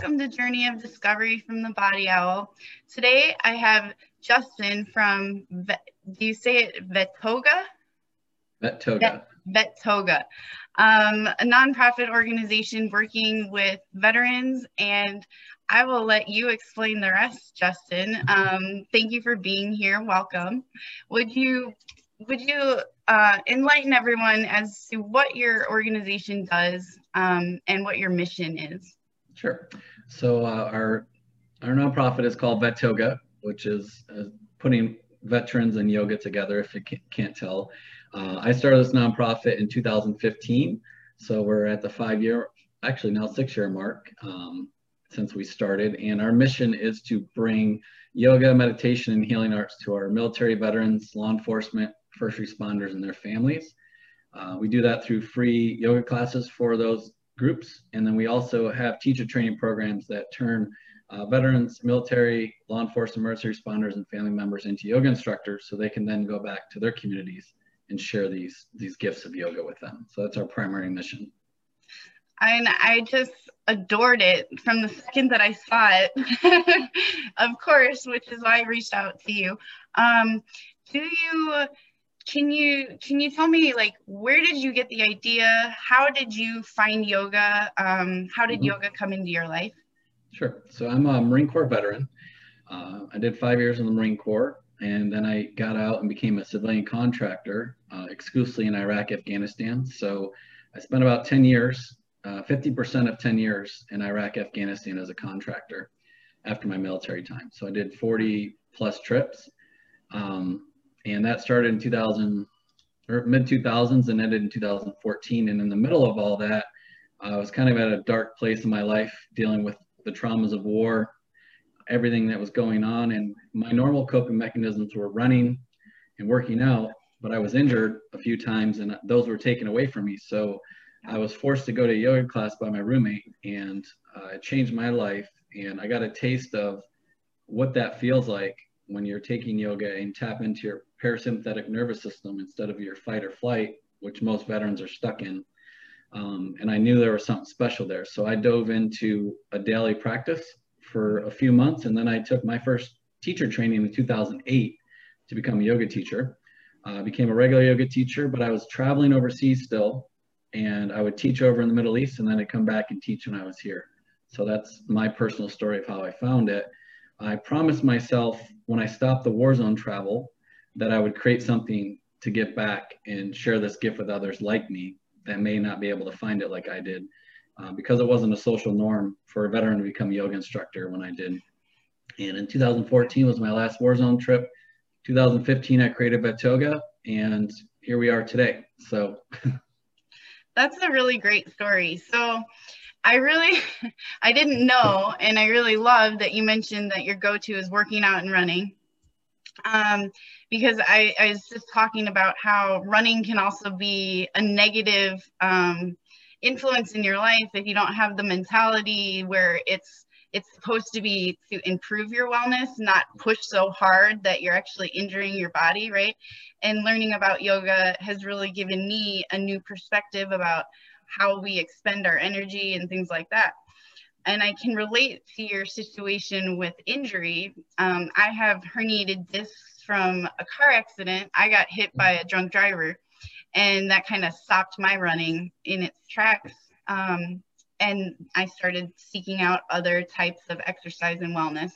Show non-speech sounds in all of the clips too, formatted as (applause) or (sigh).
Welcome to Journey of Discovery from the Body Owl. Today I have Justin from, do you say it Vetoga? Vetoga. Vetoga, um, a nonprofit organization working with veterans. And I will let you explain the rest, Justin. Um, thank you for being here. Welcome. Would you would you uh, enlighten everyone as to what your organization does um, and what your mission is? Sure. So uh, our our nonprofit is called Vetoga, which is uh, putting veterans and yoga together. If you can't tell, uh, I started this nonprofit in 2015, so we're at the five-year, actually now six-year mark um, since we started, and our mission is to bring yoga, meditation, and healing arts to our military veterans, law enforcement, first responders, and their families. Uh, we do that through free yoga classes for those groups. And then we also have teacher training programs that turn uh, veterans, military, law enforcement, emergency responders, and family members into yoga instructors so they can then go back to their communities and share these, these gifts of yoga with them. So that's our primary mission. And I just adored it from the second that I saw it, (laughs) of course, which is why I reached out to you. Um, do you can you can you tell me like where did you get the idea? How did you find yoga? Um, how did mm-hmm. yoga come into your life? Sure. So i'm a marine corps veteran. Uh, i did five years in the marine corps and then i got out and became a civilian contractor uh, exclusively in iraq afghanistan. So i spent about 10 years uh, 50% of 10 years in iraq afghanistan as a contractor after my military time. So i did 40 plus trips. Um, and that started in 2000 or mid 2000s and ended in 2014 and in the middle of all that i was kind of at a dark place in my life dealing with the traumas of war everything that was going on. And my normal coping mechanisms were running and working out but i was injured a few times and those were taken away from me. So i was forced to go to yoga class by my roommate and uh, it changed my life. And i got a taste of what that feels like when you're taking yoga and tap into your parasympathetic nervous system instead of your fight or flight, which most veterans are stuck in. Um, and I knew there was something special there. So I dove into a daily practice for a few months. And then I took my first teacher training in 2008 to become a yoga teacher. Uh, I uh, became a regular yoga teacher, but I was traveling overseas still. And I would teach over in the Middle East and then I'd come back and teach when I was here. So that's my personal story of how I found it. I promised myself when I stopped the war zone travel that I would create something to give back and share this gift with others like me that may not be able to find it like I did. Uh, because it wasn't a social norm for a veteran to become a yoga instructor when I did. And in 2014 was my last war zone trip. 2015, I created Vetoga, and here we are today. So (laughs) that's a really great story. So I really, (laughs) I didn't know, and I really love that you mentioned that your go-to is working out and running. Um, because I, I, was just talking about how running can also be a negative um, influence in your life if you don't have the mentality where it's it's supposed to be to improve your wellness, not push so hard that you're actually injuring your body, right? And learning about yoga has really given me a new perspective about how we expend our energy and things like that. And I can relate to your situation with injury. Um, I have herniated discs from a car accident. I got hit by a drunk driver, and that kind of stopped my running in its tracks. Um, and I started seeking out other types of exercise and wellness.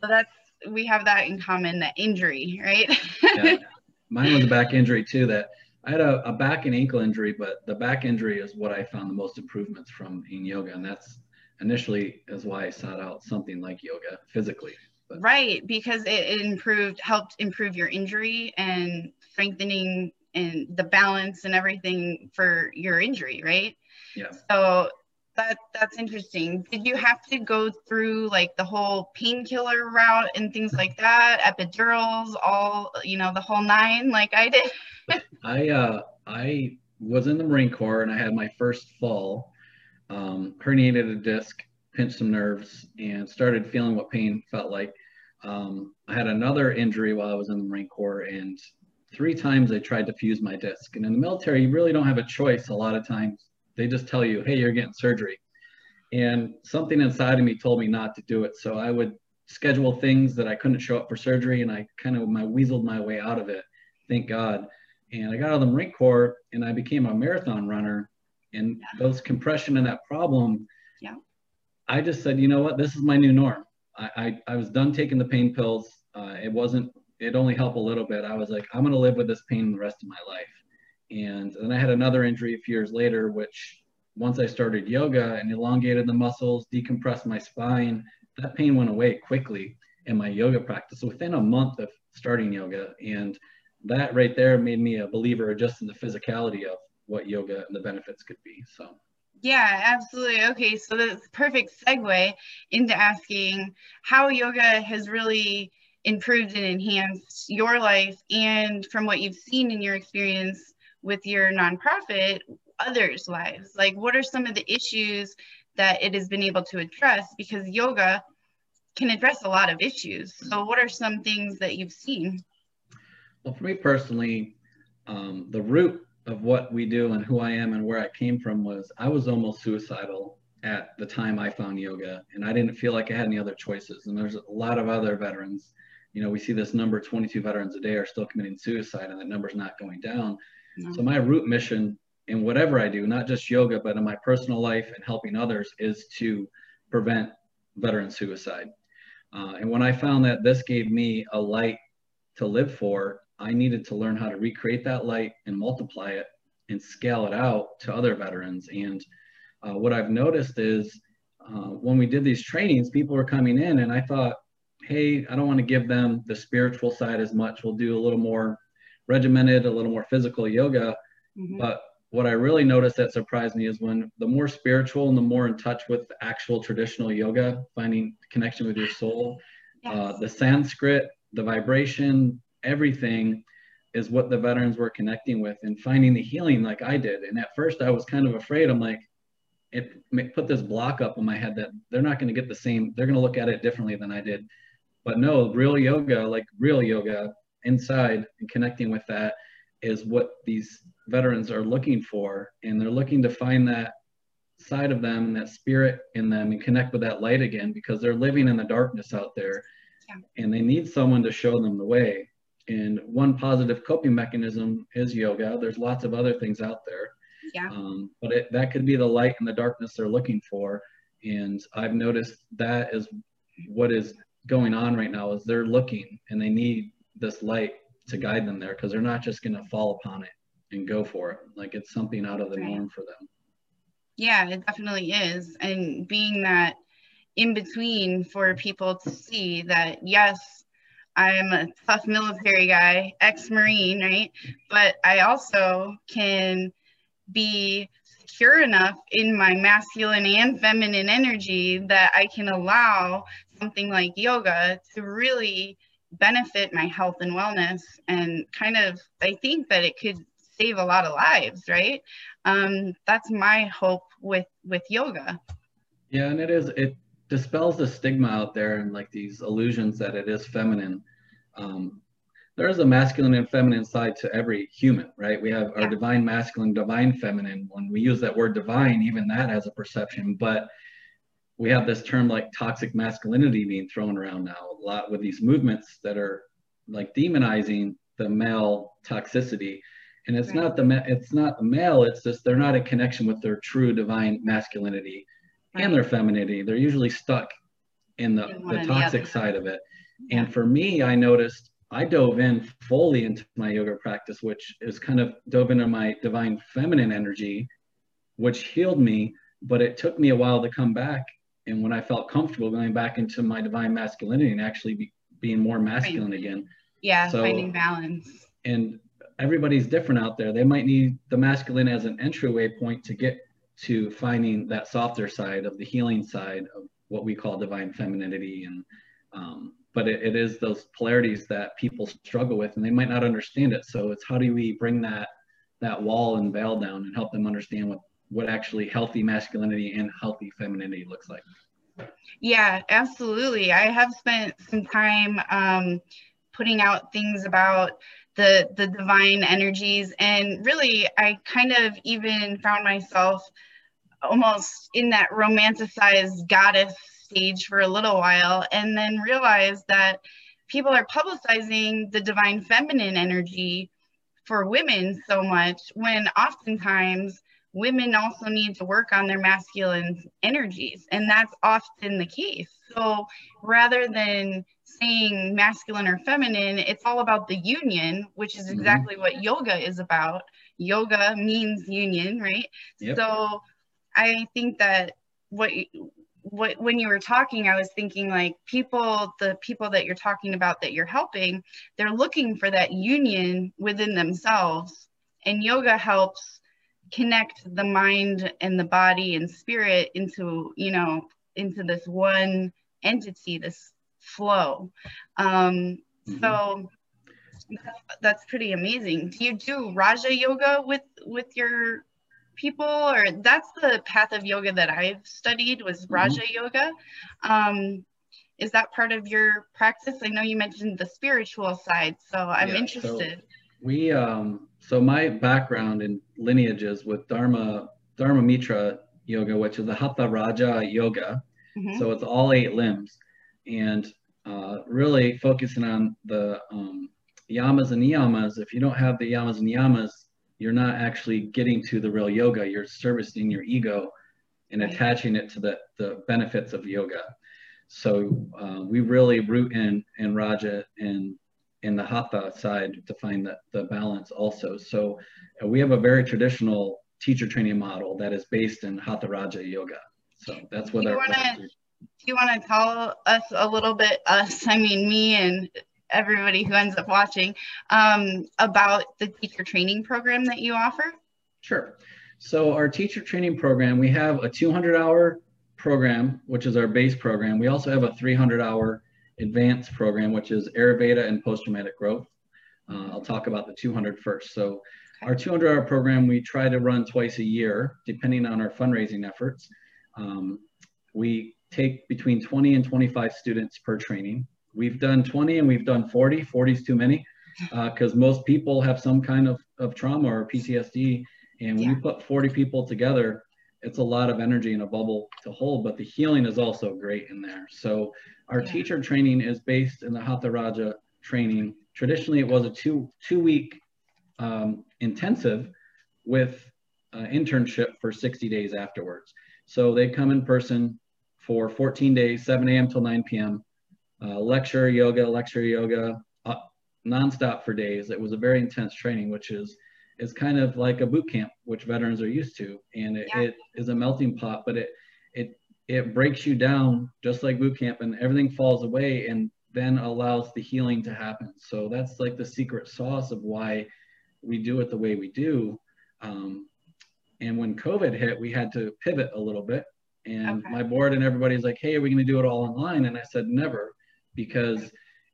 So that's we have that in common, that injury, right? yeah. (laughs) Mine was a back injury too that I had a, a, back and ankle injury, but the back injury is what I found the most improvements from in yoga. And that's initially is why I sought out something like yoga physically. But. Right, because it, improved, helped improve your injury and strengthening and the balance and everything for your injury, right? Yeah. So that that's interesting. Did you have to go through like the whole painkiller route and things like that, epidurals, all you know, the whole nine, like I did? (laughs) I uh, I was in the Marine Corps and I had my first fall, um, herniated a disc, pinched some nerves, and started feeling what pain felt like. Um, I had another injury while I was in the Marine Corps, and three times they tried to fuse my disc. And in the military, you really don't have a choice a lot of times. They just tell you, hey, you're getting surgery. And something inside of me told me not to do it. So I would schedule things that I couldn't show up for surgery, and I kind of my weaseled my way out of it. Thank God. And I got out of the Marine Corps, and I became a marathon runner. And those compression and that problem, yeah, I just said, you know what, this is my new norm. I I, I was done taking the pain pills. Uh, it wasn't. It only helped a little bit. I was like, I'm gonna live with this pain the rest of my life. And then I had another injury a few years later, which once I started yoga and elongated the muscles, decompressed my spine, that pain went away quickly in my yoga practice within a month of starting yoga. And that right there made me a believer just in the physicality of what yoga and the benefits could be. So. Yeah, absolutely. Okay, so that's perfect segue into asking how yoga has really improved and enhanced your life and from what you've seen in your experience with your nonprofit, others' lives? Like, what are some of the issues that it has been able to address? Because yoga can address a lot of issues. So, what are some things that you've seen? Well, for me personally, um, the root of what we do and who I am and where I came from was I was almost suicidal at the time I found yoga, and I didn't feel like I had any other choices. And there's a lot of other veterans. You know, we see this number 22 veterans a day are still committing suicide, and that number's not going down. No. So, my root mission in whatever I do, not just yoga, but in my personal life and helping others, is to prevent veteran suicide. Uh, and when I found that this gave me a light to live for, I needed to learn how to recreate that light and multiply it and scale it out to other veterans. And uh, what I've noticed is uh, when we did these trainings, people were coming in, and I thought, hey, I don't want to give them the spiritual side as much. We'll do a little more regimented, a little more physical yoga. Mm-hmm. But what I really noticed that surprised me is when the more spiritual and the more in touch with actual traditional yoga, finding connection with your soul, yes. uh, the Sanskrit, the vibration, everything is what the veterans were connecting with and finding the healing like I did. And at first I was kind of afraid. I'm like, it put this block up in my head that they're not going to get the same, they're going to look at it differently than I did. But no, real yoga, like real yoga inside and connecting with that is what these veterans are looking for. And they're looking to find that side of them and that spirit in them and connect with that light again because they're living in the darkness out there yeah. and they need someone to show them the way. And one positive coping mechanism is yoga. There's lots of other things out there. Yeah. Um, but it, that could be the light and the darkness they're looking for. And I've noticed that is what is going on right now is they're looking and they need this light to guide them there because they're not just going to fall upon it and go for it. Like it's something out of the right. norm for them. Yeah, it definitely is. And being that in between for people to see that, yes, I'm a tough military guy, ex Marine, right? But I also can be secure enough in my masculine and feminine energy that I can allow something like yoga to really benefit my health and wellness and kind of i think that it could save a lot of lives right? Um, that's my hope with with yoga. Yeah and it is it dispels the stigma out there and like these illusions that it is feminine um, there is a masculine and feminine side to every human right we have our divine masculine divine feminine when we use that word divine even that has a perception but we have this term like toxic masculinity being thrown around now a lot with these movements that are like demonizing the male toxicity and it's right. not the it's not the male it's just they're not in connection with their true divine masculinity right. and their femininity they're usually stuck in the, in the toxic the side of it. And for me i noticed i dove in fully into my yoga practice which is kind of dove into my divine feminine energy which healed me but it took me a while to come back and when I felt comfortable going back into my divine masculinity and actually be, being more masculine right. again. Yeah, so, finding balance. And everybody's different out there. They might need the masculine as an entryway point to get to finding that softer side of the healing side of what we call divine femininity and um, but it, it is those polarities that people struggle with and they might not understand it so it's how do we bring that that wall and veil down and help them understand what what actually healthy masculinity and healthy femininity looks like. Yeah, absolutely. I have spent some time um, putting out things about the the divine energies, and really, I kind of even found myself almost in that romanticized goddess stage for a little while and then realized that people are publicizing the divine feminine energy for women so much when oftentimes women also need to work on their masculine energies and that's often the case so rather than saying masculine or feminine it's all about the union which is mm-hmm. exactly mm-hmm. what yoga is about yoga means union right yep. so i think that what what when you were talking i was thinking like people the people that you're talking about that you're helping they're looking for that union within themselves. And yoga helps connect the mind and the body and spirit into you know into this one entity this flow. Um mm-hmm. so that's pretty amazing. Do you do raja yoga with with your people or that's the path of yoga that i've studied was mm-hmm. raja mm-hmm. yoga um is that part of your practice i know you mentioned the spiritual side so i'm yeah, interested so we um so my background in lineages with dharma dharma Mittra yoga which is the hatha raja yoga mm-hmm. so it's all eight limbs and uh, really focusing on the um, yamas and niyamas if you don't have the yamas and niyamas you're not actually getting to the real yoga. You're servicing your ego and attaching it to the, the benefits of yoga. So uh, we really root in in Raja and in the Hatha side to find the, the balance also. So uh, we have a very traditional teacher training model that is based in Hatha Raja yoga. So that's what do our wanna, Do you want to tell us a little bit, us, I mean me and everybody who ends up watching um, about the teacher training program that you offer? Sure. So our teacher training program, we have a 200 hour program, which is our base program. We also have a 300 hour advanced program, which is Ayurveda and post-traumatic growth. Uh, I'll talk about the 200 first. So okay. our 200 hour program, we try to run twice a year, depending on our fundraising efforts. Um, we take between 20 and 25 students per training. We've done 20 and we've done 40. 40 is too many because uh, most people have some kind of, of trauma or PTSD. And when yeah. you put 40 people together, it's a lot of energy in a bubble to hold, but the healing is also great in there. So our yeah. teacher training is based in the Hatha Raja training. Traditionally, it was a two two week um, intensive with uh, internship for 60 days afterwards. So they come in person for 14 days, 7 a.m. till 9 p.m uh, lecture yoga, lecture yoga, uh, nonstop for days. It was a very intense training, which is is kind of like a boot camp, which veterans are used to, and it, yeah. it is a melting pot. But it it it breaks you down just like boot camp, and everything falls away, and then allows the healing to happen. So that's like the secret sauce of why we do it the way we do. Um, and when COVID hit, we had to pivot a little bit. And okay. my board and everybody's like, hey, are we going to do it all online? And I said, never because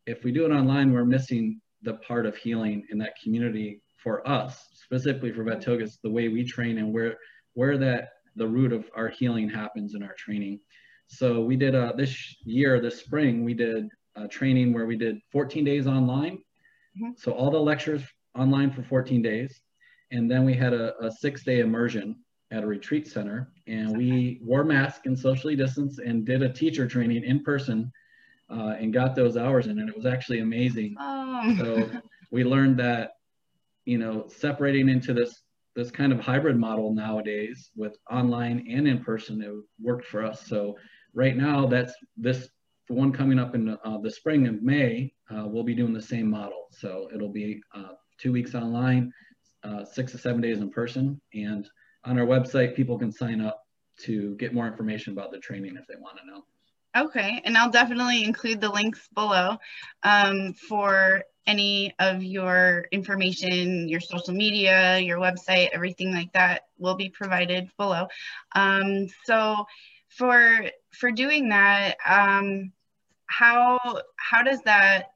if we do it online, we're missing the part of healing in that community for us, specifically for Vetoga's, the way we train and where where that the root of our healing happens in our training. So we did uh, this year, this spring, we did a training where we did 14 days online. Mm-hmm. So all the lectures online for 14 days. And then we had a, a six day immersion at a retreat center and we wore masks and socially distanced and did a teacher training in person uh, and got those hours in, and it was actually amazing. Oh. So we learned that, you know, separating into this this kind of hybrid model nowadays with online and in person, it worked for us. So right now, that's this the one coming up in uh, the spring of May. Uh, we'll be doing the same model. So it'll be uh, two weeks online, uh, six to seven days in person, and on our website, people can sign up to get more information about the training if they want to know. Okay, and I'll definitely include the links below um, for any of your information, your social media, your website, everything like that will be provided below. Um, so for for doing that, um, how how does that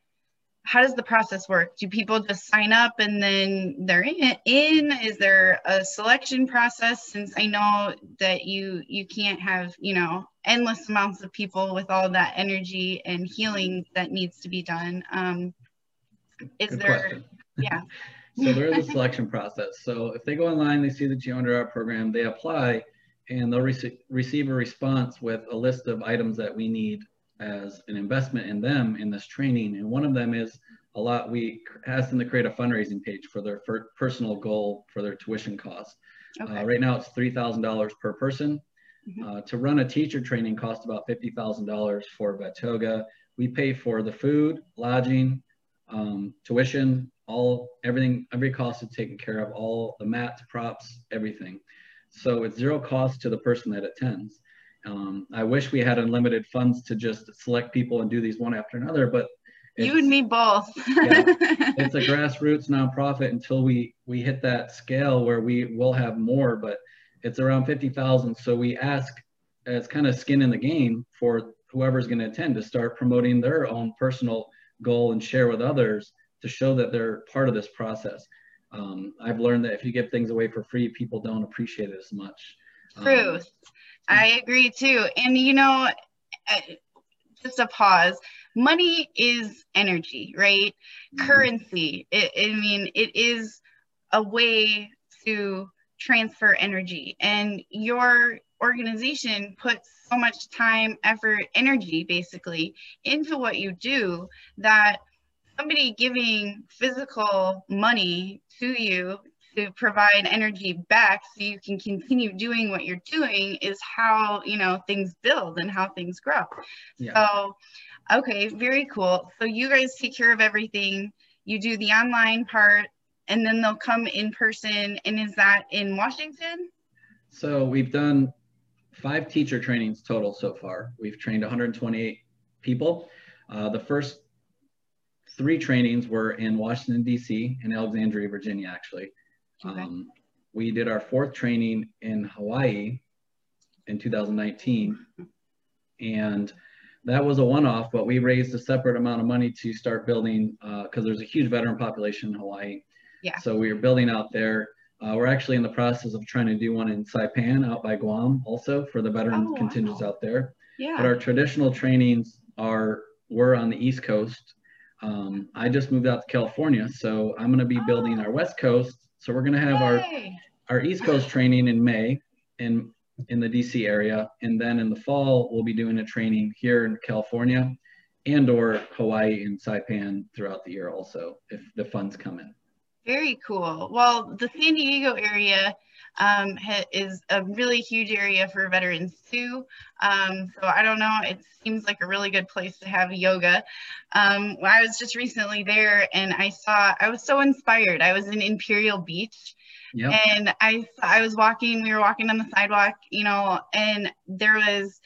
how does the process work? Do people just sign up and then they're in, in? Is there a selection process? Since I know that you you can't have you know endless amounts of people with all that energy and healing that needs to be done. Um, is Good there? Question. (laughs) Yeah. (laughs) so there is a selection process. So if they go online, they see the 200 hour program, they apply, and they'll rec- receive a response with a list of items that we need as an investment in them in this training. And one of them is a lot, we asked them to create a fundraising page for their for personal goal for their tuition costs. Uh, okay. Uh, right now it's $3,000 per person. Mm-hmm. Uh, to run a teacher training costs about $50,000 for Vetoga. We pay for the food, lodging, um, tuition, all everything, every cost is taken care of, all the mats, props, everything. So it's zero cost to the person that attends. Um, I wish we had unlimited funds to just select people and do these one after another, but you and me both. yeah, (laughs) it's a grassroots nonprofit until we we hit that scale where we will have more, but it's around fifty thousand. So we ask as kind of skin in the game for whoever's going to attend to start promoting their own personal goal and share with others to show that they're part of this process. Um, I've learned that if you give things away for free, people don't appreciate it as much. Truth. Um, I agree too. And you know, just a pause. Money is energy, right? Mm-hmm. Currency. It, I mean, it is a way to transfer energy. And your organization puts so much time, effort, energy basically into what you do that somebody giving physical money to you to provide energy back so you can continue doing what you're doing is how you know things build and how things grow. Yeah. so okay very cool. So you guys take care of everything. You do the online part and then they'll come in person. And is that in washington? So we've done five teacher trainings total so far. We've trained 128 people. Uh, the first three trainings were in washington d.c and alexandria virginia actually Okay. Um, we did our fourth training in Hawaii in 2019. And that was a one-off, but we raised a separate amount of money to start building because uh, there's a huge veteran population in Hawaii. Yeah. So we were building out there. Uh, we're actually in the process of trying to do one in Saipan out by Guam also for the veteran oh, contingents wow. out there. Yeah. But our traditional trainings are we're on the East Coast. Um, I just moved out to California, so I'm going to be building our West Coast so we're going to have Yay. our, our East Coast training in May in, in the DC area. And then in the fall, we'll be doing a training here in California and or Hawaii and Saipan throughout the year also, if the funds come in. Very cool. Well, the San Diego area um, is a really huge area for veterans too. Um, so I don't know, it seems like a really good place to have yoga. Um, I was just recently there and I saw, I was so inspired. I was in Imperial Beach yep. and I, I was walking, we were walking on the sidewalk, you know, and there was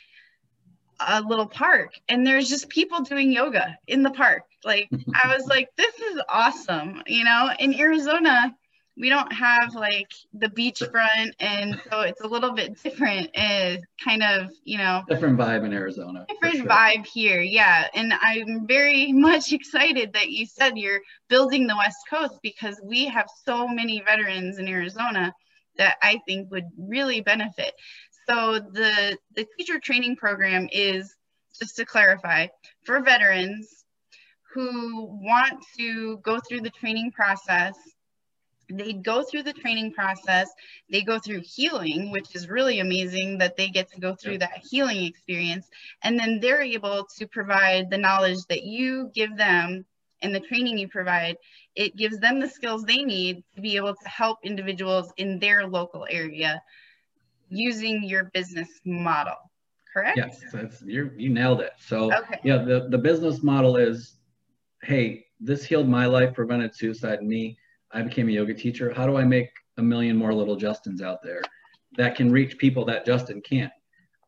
a little park and there's just people doing yoga in the park. Like I was (laughs) like, this is awesome, you know, in Arizona, we don't have like the beachfront and so it's a little bit different and kind of you know. Different vibe in arizona different sure. vibe here yeah and i'm very (laughs) much excited that you said you're building the west coast because we have so many veterans in arizona that i think would really benefit. So the the teacher training program is just to clarify for veterans who want to go through the training process they go through the training process they go through healing which is really amazing that they get to go through that healing experience. And then they're able to provide the knowledge that you give them and the training you provide. It gives them the skills they need to be able to help individuals in their local area using your business model correct? Yes that's you you nailed it. So okay. yeah the, the business model is hey this healed my life prevented suicide in me I became a yoga teacher. How do I make a million more little Justins out there that can reach people that Justin can't?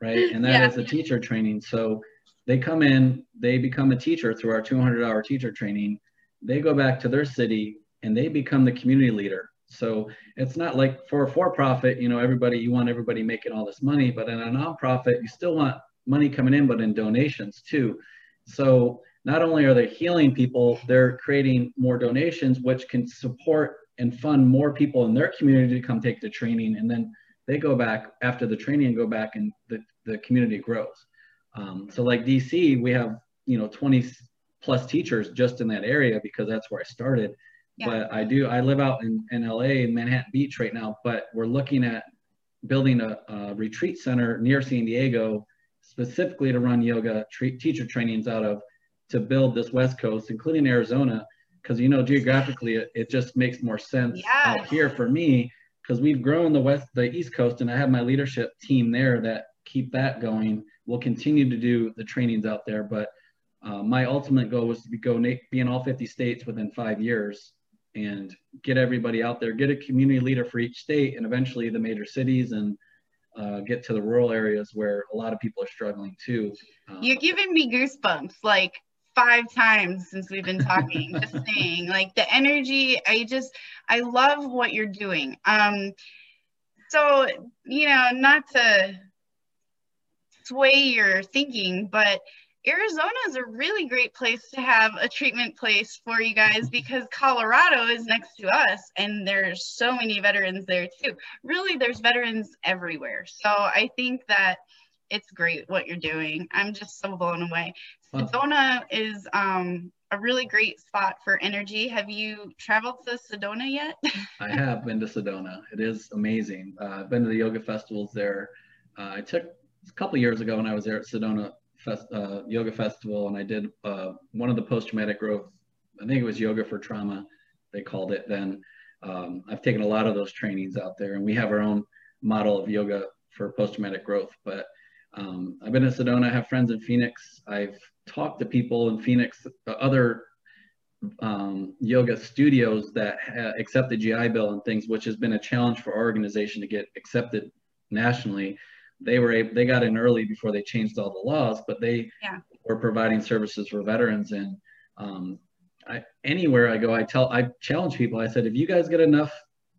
Right. And that yeah. is a teacher training. So they come in, they become a teacher through our 200 hour teacher training. They go back to their city and they become the community leader. So it's not like for a for profit, you know, everybody, you want everybody making all this money, but in a nonprofit, you still want money coming in, but in donations too. So not only are they healing people, they're creating more donations, which can support and fund more people in their community to come take the training. And then they go back after the training and go back and the, the community grows. Um, so like DC, we have, you know, 20 plus teachers just in that area because that's where I started. Yeah. But I do, I live out in, in LA in Manhattan Beach right now, but we're looking at building a, a, retreat center near San Diego specifically to run yoga teacher trainings out of to build this West Coast, including Arizona, because you know geographically it, it, just makes more sense out here for me because we've grown the West, the East Coast, and I have my leadership team there that keep that going. We'll continue to do the trainings out there, but uh, my ultimate goal was to be, go be in all 50 states within five years and get everybody out there, get a community leader for each state, and eventually the major cities and uh, get to the rural areas where a lot of people are struggling too. Uh, You're giving me goosebumps like five times since we've been talking. just (laughs) saying, like the energy. I just I love what you're doing. Um, so you know, not to sway your thinking, but Arizona is a really great place to have a treatment place for you guys because Colorado is next to us and there's so many veterans there too. Really, there's veterans everywhere. So I think that it's great what you're doing. I'm just so blown away. Sedona is um, a really great spot for energy. Have you traveled to Sedona yet? (laughs) I have been to Sedona. It is amazing. Uh, I've been to the yoga festivals there. Uh, I took a couple years ago when I was there at Sedona fest, uh, yoga festival, and I did uh, one of the post traumatic growth. I think it was yoga for trauma, they called it then. Um, I've taken a lot of those trainings out there, and we have our own model of yoga for post traumatic growth. But um, I've been in Sedona. I have friends in Phoenix. I've talked to people in Phoenix, uh, other um, yoga studios that accept the GI Bill and things, which has been a challenge for our organization to get accepted nationally they were able, they got in early before they changed all the laws, but they yeah. were providing services for veterans. And um, I, anywhere I go, I tell, I challenge people. I said, if you guys get enough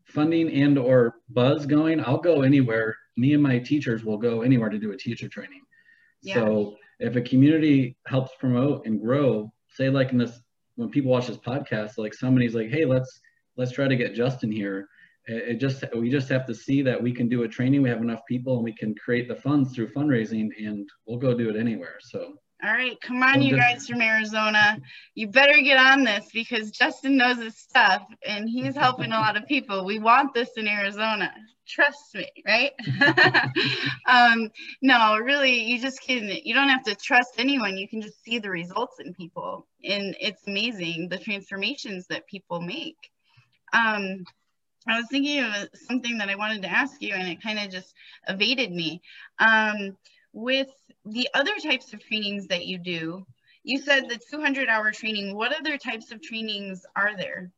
funding and or buzz going, I'll go anywhere. Me and my teachers will go anywhere to do a teacher training. Yeah. So if a community helps promote and grow, say like in this, when people watch this podcast, like somebody's like, hey, let's let's try to get Justin here it just we just have to see that we can do a training we have enough people and we can create the funds through fundraising and we'll go do it anywhere so all right come on you guys from arizona. You better get on this because justin knows his stuff and he's helping a lot of people. We want this in arizona. Trust me right? (laughs) Um, no really you just can you don't have to trust anyone. You can just see the results in people. And it's amazing the transformations that people make. Um, I was thinking of something that I wanted to ask you and it kind of just evaded me. Um, with the other types of trainings that you do, you said the 200 hour training. What other types of trainings are there?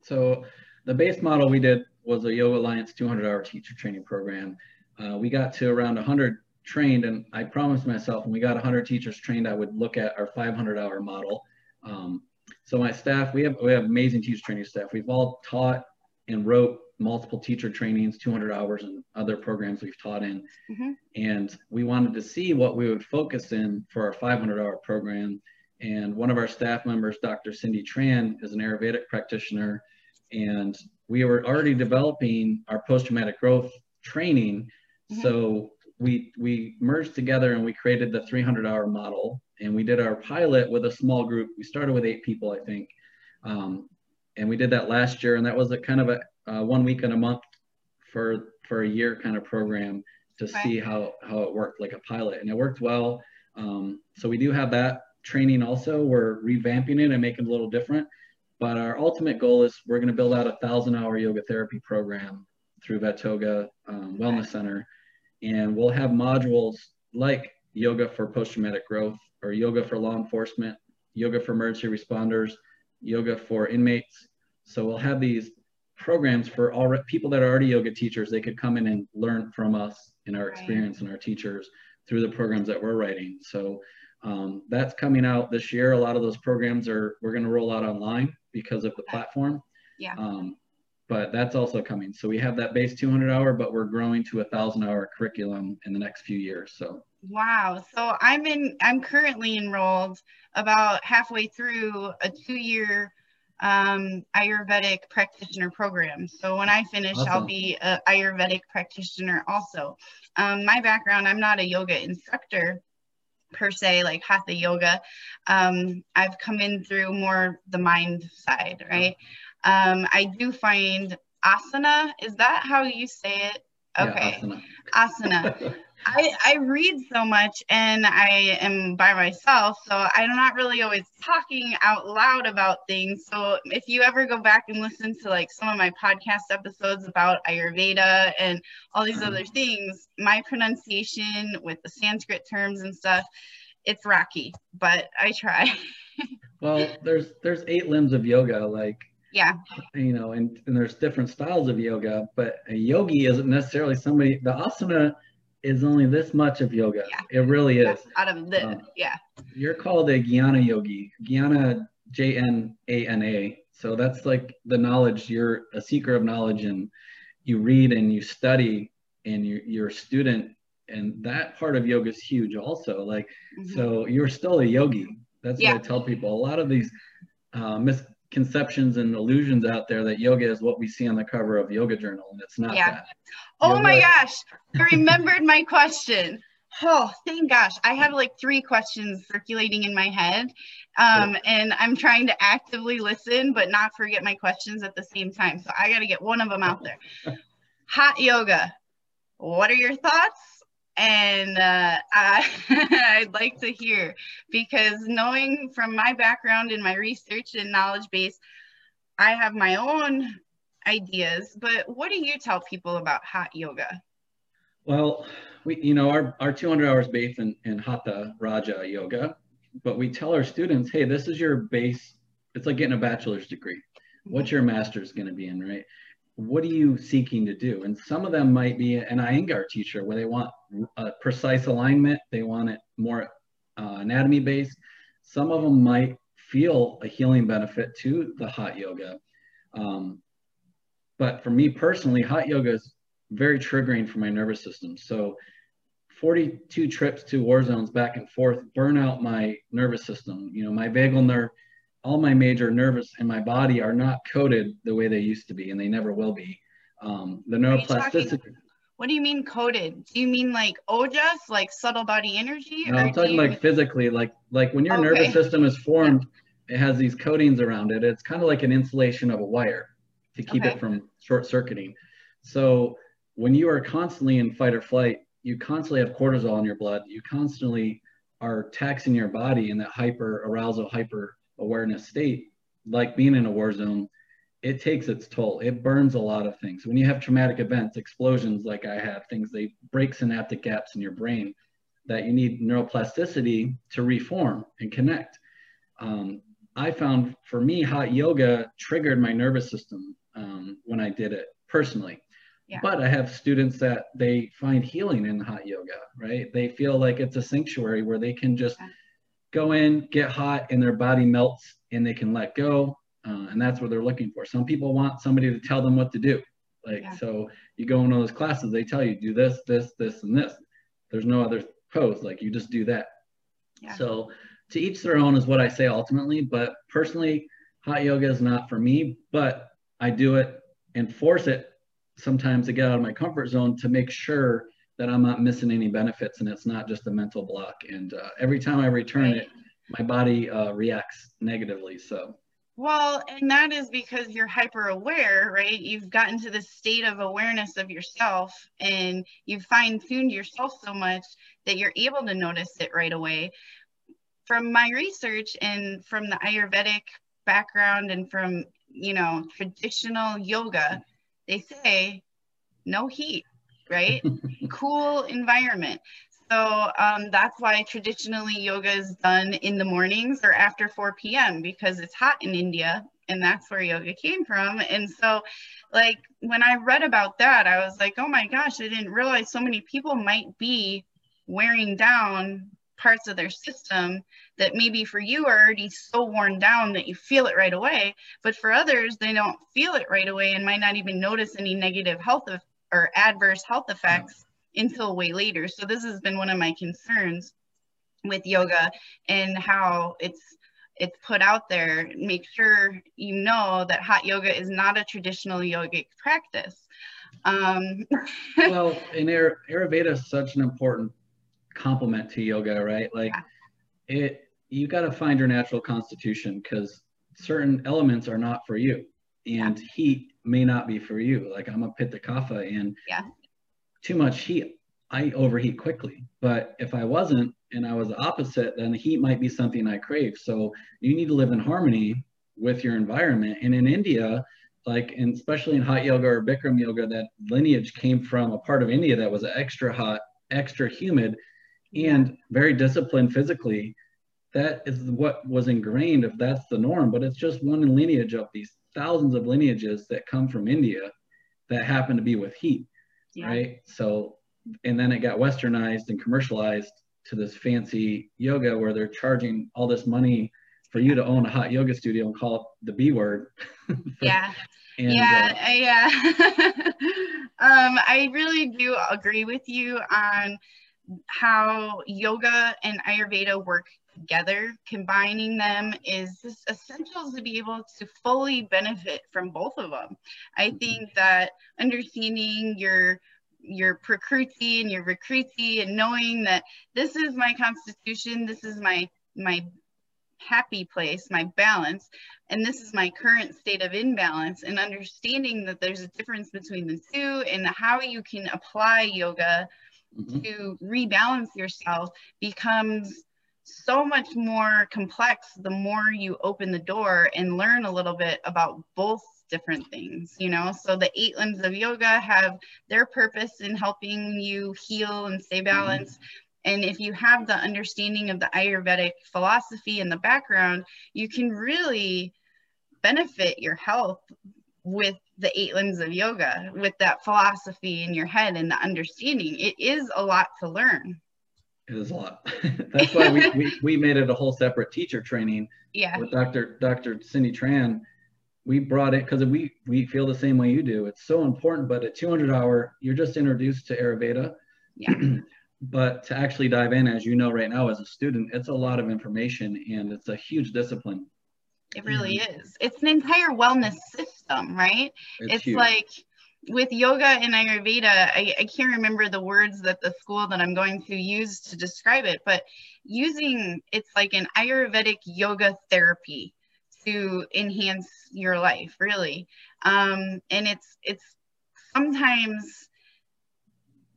So the base model we did was a Yoga Alliance 200 hour teacher training program. Uh, we got to around 100 trained and I promised myself when we got 100 teachers trained, I would look at our 500 hour model. Um, so my staff, we have, we have amazing teacher training staff. We've all taught and wrote multiple teacher trainings, 200 hours and other programs we've taught in. Mm-hmm. And we wanted to see what we would focus in for our 500 hour program. And one of our staff members, Dr. Cindy Tran, is an Ayurvedic practitioner. And we were already developing our post-traumatic growth training. Mm-hmm. So we, we merged together and we created the 300 hour model. And we did our pilot with a small group. We started with eight people, I think. Um, and we did that last year, and that was a kind of a uh, one week and a month for for a year kind of program to okay. see how how it worked like a pilot, and it worked well. Um, so we do have that training also. We're revamping it and making it a little different. But our ultimate goal is we're going to build out a thousand hour yoga therapy program through Vetoga um, Wellness Center. And we'll have modules like yoga for post traumatic growth or yoga for law enforcement, yoga for emergency responders, yoga for inmates. So we'll have these programs for all people that are already yoga teachers. They could come in and learn from us in our experience and our teachers through the programs that we're writing. So um, that's coming out this year. A lot of those programs are we're going to roll out online because of the platform. Yeah. Um, but that's also coming. So we have that base 200 hour, but we're growing to a thousand hour curriculum in the next few years. So Wow. So I'm in, I'm currently enrolled about halfway through a two year um, Ayurvedic practitioner program. So when I finish, awesome. I'll be an Ayurvedic practitioner also. Um, my background, I'm not a yoga instructor per se, like Hatha yoga. Um, I've come in through more the mind side, right? Um, I do find asana, is that how you say it? Okay. Yeah, asana. asana. (laughs) I, I read so much and I am by myself, so I'm not really always talking out loud about things. So if you ever go back and listen to like some of my podcast episodes about Ayurveda and all these other things, my pronunciation with the Sanskrit terms and stuff, it's rocky, but I try. (laughs) well, there's there's eight limbs of yoga, like yeah you know and, and there's different styles of yoga but a yogi isn't necessarily somebody the asana is only this much of yoga. Yeah. It really is. Out of the, uh, yeah. You're called a Jnana yogi. Jnana, J N A N A. So that's like the knowledge. You're a seeker of knowledge and you read and you study and you're, you're a student. And that part of yoga is huge also. Like, mm-hmm. so you're still a yogi. That's yeah. what I tell people. A lot of these uh, mis- conceptions and illusions out there that yoga is what we see on the cover of yoga journal and it's not yeah. that. Oh yoga... my gosh i remembered my question. Oh thank gosh. I have like three questions circulating in my head um, and i'm trying to actively listen but not forget my questions at the same time so i got to get one of them out there. (laughs) Hot yoga. What are your thoughts and uh, (laughs) I, I'd like to hear because knowing from my background and my research and knowledge base, I have my own ideas. But what do you tell people about hot yoga? Well, we you know our our 200 hours based in, in hatha raja yoga, but we tell our students, hey, this is your base. It's like getting a bachelor's degree. What's your master's going to be in, right? what are you seeking to do? And some of them might be an Iyengar teacher where they want a precise alignment, they want it more uh, anatomy based. Some of them might feel a healing benefit to the hot yoga. Um, but for me personally, hot yoga is very triggering for my nervous system. So 42 trips to war zones back and forth burn out my nervous system. You know, my vagal nerve all my major nerves in my body are not coded the way they used to be, and they never will be. Um, the neuroplasticity. What do you mean coded? Do you mean like ojas, like subtle body energy? No, I'm talking like mean... physically, like like when your oh, okay. nervous system is formed, it has these coatings around it. It's kind of like an insulation of a wire to keep okay. it from short circuiting. So when you are constantly in fight or flight, you constantly have cortisol in your blood. You constantly are taxing your body in that hyper arousal, hyper awareness state, like being in a war zone, it takes its toll. It burns a lot of things. When you have traumatic events, explosions like I had, things they break synaptic gaps in your brain that you need neuroplasticity to reform and connect. Um, I found for me, hot yoga triggered my nervous system um, when I did it personally. Yeah. But I have students that they find healing in hot yoga, right? They feel like it's a sanctuary where they can just yeah go in, get hot, and their body melts and they can let go. Uh, and that's what they're looking for. Some people want somebody to tell them what to do. Like, yeah. so you go into those classes, they tell you do this, this, this, and this. There's no other pose. Like, you just do that. Yeah. So, to each their own is what I say ultimately. But personally, hot yoga is not for me, but I do it and force it sometimes to get out of my comfort zone to make sure that I'm not missing any benefits and it's not just a mental block. And uh, every time I return right. it, my body uh, reacts negatively. So. Well, and that is because you're hyper aware, right? You've gotten to the state of awareness of yourself and you've fine tuned yourself so much that you're able to notice it right away. From my research and from the Ayurvedic background and from, you know, traditional yoga, they say no heat, right? (laughs) cool environment. So um, that's why traditionally yoga is done in the mornings or after 4 p.m. because it's hot in India and that's where yoga came from. And so, like, when I read about that, I was like, oh my gosh, I didn't realize so many people might be wearing down parts of their system that maybe for you are already so worn down that you feel it right away. But for others, they don't feel it right away and might not even notice any negative health or adverse health effects until way later. So this has been one of my concerns with yoga and how it's it's put out there. Make sure you know that hot yoga is not a traditional yogic practice. Um, (laughs) well, in Ayurveda is such an important complement to yoga, right? Like yeah. it, you got to find your natural constitution because certain elements are not for you, and yeah. heat may not be for you. Like I'm a Pitta Kapha, and yeah. Too much heat, I overheat quickly. But if I wasn't and I was the opposite, then the heat might be something I crave. So you need to live in harmony with your environment. And in India, like, and especially in hot yoga or Bikram yoga, that lineage came from a part of India that was extra hot, extra humid, and very disciplined physically. That is what was ingrained, if that's the norm, but it's just one lineage of these thousands of lineages that come from India that happen to be with heat, yeah. right? So, and then it got westernized and commercialized to this fancy yoga where they're charging all this money for you to own a hot yoga studio and call it the B word. (laughs) yeah. And, yeah, uh, yeah. (laughs) um, I really do agree with you on how yoga and Ayurveda work together. Combining them is essential to be able to fully benefit from both of them. I mm-hmm. think that understanding your your prakriti and your vikriti and knowing that this is my constitution, this is my my happy place, my balance, and this is my current state of imbalance, and understanding that there's a difference between the two and how you can apply yoga mm-hmm. to rebalance yourself becomes so much more complex the more you open the door and learn a little bit about both different things you know so the eight limbs of yoga have their purpose in helping you heal and stay mm-hmm. balanced mm-hmm. And if you have the understanding of the Ayurvedic philosophy in the background, you can really benefit your health with the eight limbs of yoga, with that philosophy in your head and the understanding. It is a lot to learn. It is a lot. (laughs) That's why we, we, we made it a whole separate teacher training yeah. with Dr. Dr. Cindy Tran. We brought it because we, we feel the same way you do. It's so important, but at 200 hour, you're just introduced to Ayurveda. Yeah. (clears throat) but to actually dive in as you know right now as a student it's a lot of information and it's a huge discipline it really is it's an entire wellness system right it's, it's like with yoga and ayurveda I, I can't remember the words that the school that i'm going to use to describe it but using it's like an ayurvedic yoga therapy to enhance your life really. Um, and it's it's sometimes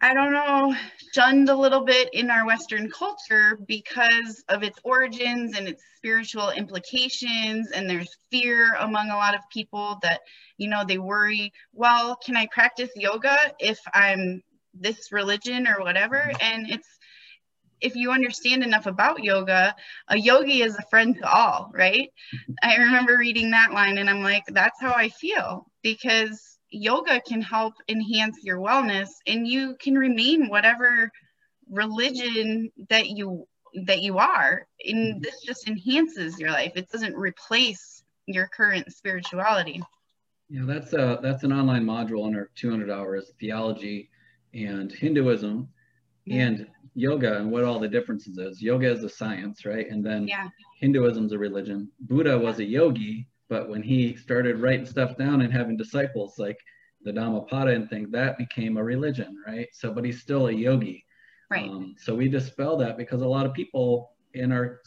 I don't know, shunned a little bit in our Western culture because of its origins and its spiritual implications. And there's fear among a lot of people that, you know, they worry, well, can I practice yoga if I'm this religion or whatever? And it's, if you understand enough about yoga, a yogi is a friend to all, right? I remember reading that line and I'm like, that's how I feel because yoga can help enhance your wellness and you can remain whatever religion that you that you are. And mm-hmm. this just enhances your life. It doesn't replace your current spirituality. Yeah that's a that's an online module under 200 hours theology and hinduism yeah. and yoga and what all the differences is. Yoga is a science right? And then yeah. hinduism's a religion. Buddha was a yogi but when he started writing stuff down and having disciples like the Dhammapada and things, that became a religion, right? So, but he's still a yogi. Right. Um, so we dispel that because a lot of people in our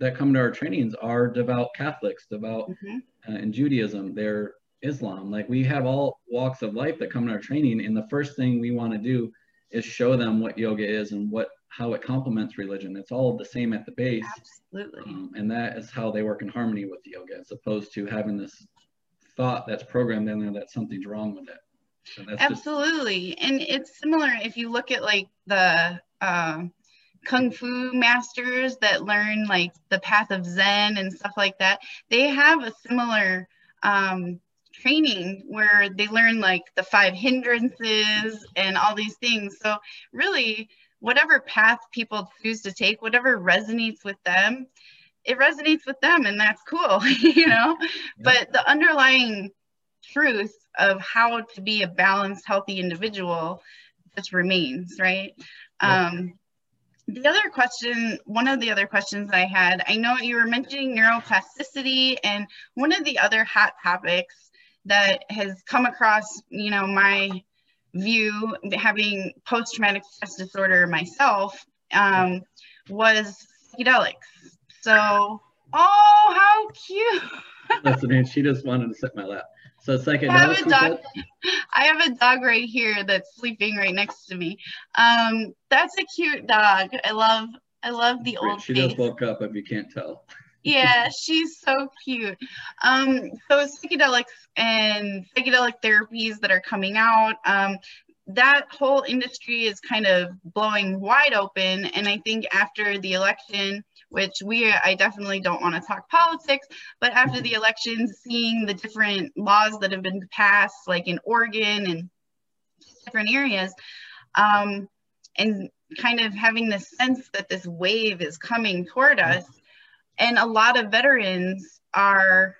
that come to our trainings are devout Catholics, devout mm-hmm. uh, in Judaism. They're Islam. Like we have all walks of life that come to our training, and the first thing we want to do is show them what yoga is and what how it complements religion. It's all the same at the base. Absolutely. Um, and that is how they work in harmony with yoga, as opposed to having this thought that's programmed in there that something's wrong with it. So Absolutely. Just... and it's similar if you look at like the uh, kung fu masters that learn like the path of Zen and stuff like that. They have a similar um, training where they learn like the five hindrances and all these things. So really, whatever path people choose to take, whatever resonates with them, it resonates with them and that's cool, (laughs) you know? Yeah. But the underlying truth of how to be a balanced, healthy individual just remains, right? Yeah. Um, the other question, one of the other questions I had, I know you were mentioning neuroplasticity, and one of the other hot topics that has come across, you know, my view, having post-traumatic stress disorder myself, um, was psychedelics. So, oh, how cute. (laughs) Listen, man, she just wanted to sit my lap. So psychedelics. I have a dog. I have a dog right here that's sleeping right next to me. Um, that's a cute dog. I love. I love the old. She face. does woke up if you can't tell. (laughs) yeah, she's so cute. Um, so psychedelics and psychedelic therapies that are coming out. Um, that whole industry is kind of blowing wide open, and I think after the election which we I definitely don't want to talk politics, but after the elections, seeing the different laws that have been passed, like in Oregon and different areas, um, and kind of having the sense that this wave is coming toward us, and a lot of veterans are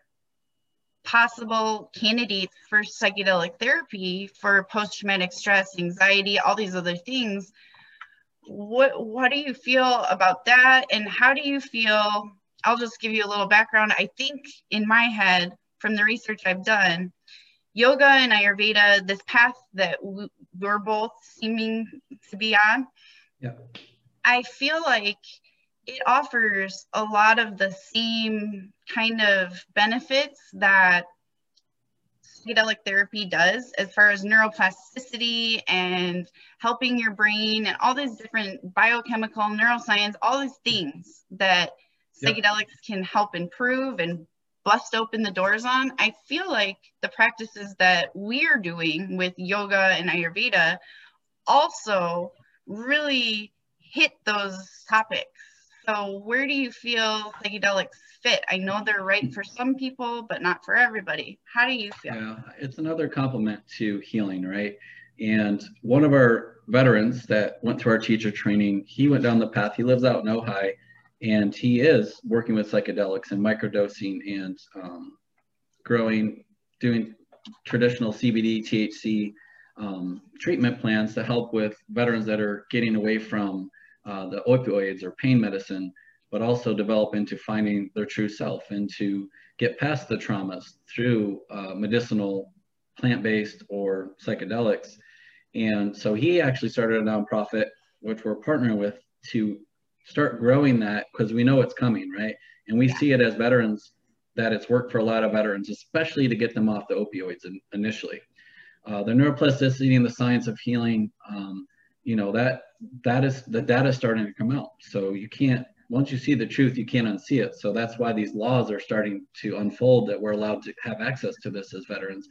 possible candidates for psychedelic therapy for post-traumatic stress, anxiety, all these other things. What what do you feel about that? And how do you feel i'll just give you a little background. I think in my head from the research i've done yoga and ayurveda this path that we're both seeming to be on yeah. I feel like it offers a lot of the same kind of benefits that psychedelic therapy does as far as neuroplasticity and helping your brain and all these different biochemical neuroscience, all these things that yep. psychedelics can help improve and bust open the doors on. I feel like the practices that we're doing with yoga and Ayurveda also really hit those topics. So, where do you feel psychedelics fit. I know they're right for some people, but not for everybody. How do you feel? Yeah, it's another complement to healing, right? And one of our veterans that went through our teacher training, he went down the path. He lives out in Ojai, and he is working with psychedelics and microdosing and um, growing, doing traditional CBD, THC um, treatment plans to help with veterans that are getting away from uh, the opioids or pain medicine but also develop into finding their true self and to get past the traumas through uh, medicinal, plant-based or psychedelics. And so he actually started a nonprofit, which we're partnering with to start growing that because we know it's coming, right? And we see it as veterans that it's worked for a lot of veterans, especially to get them off the opioids in, initially. Uh, the neuroplasticity and the science of healing, um, you know, that that is the data is starting to come out. So you can't once you see the truth, you can't unsee it. So that's why these laws are starting to unfold that we're allowed to have access to this as veterans.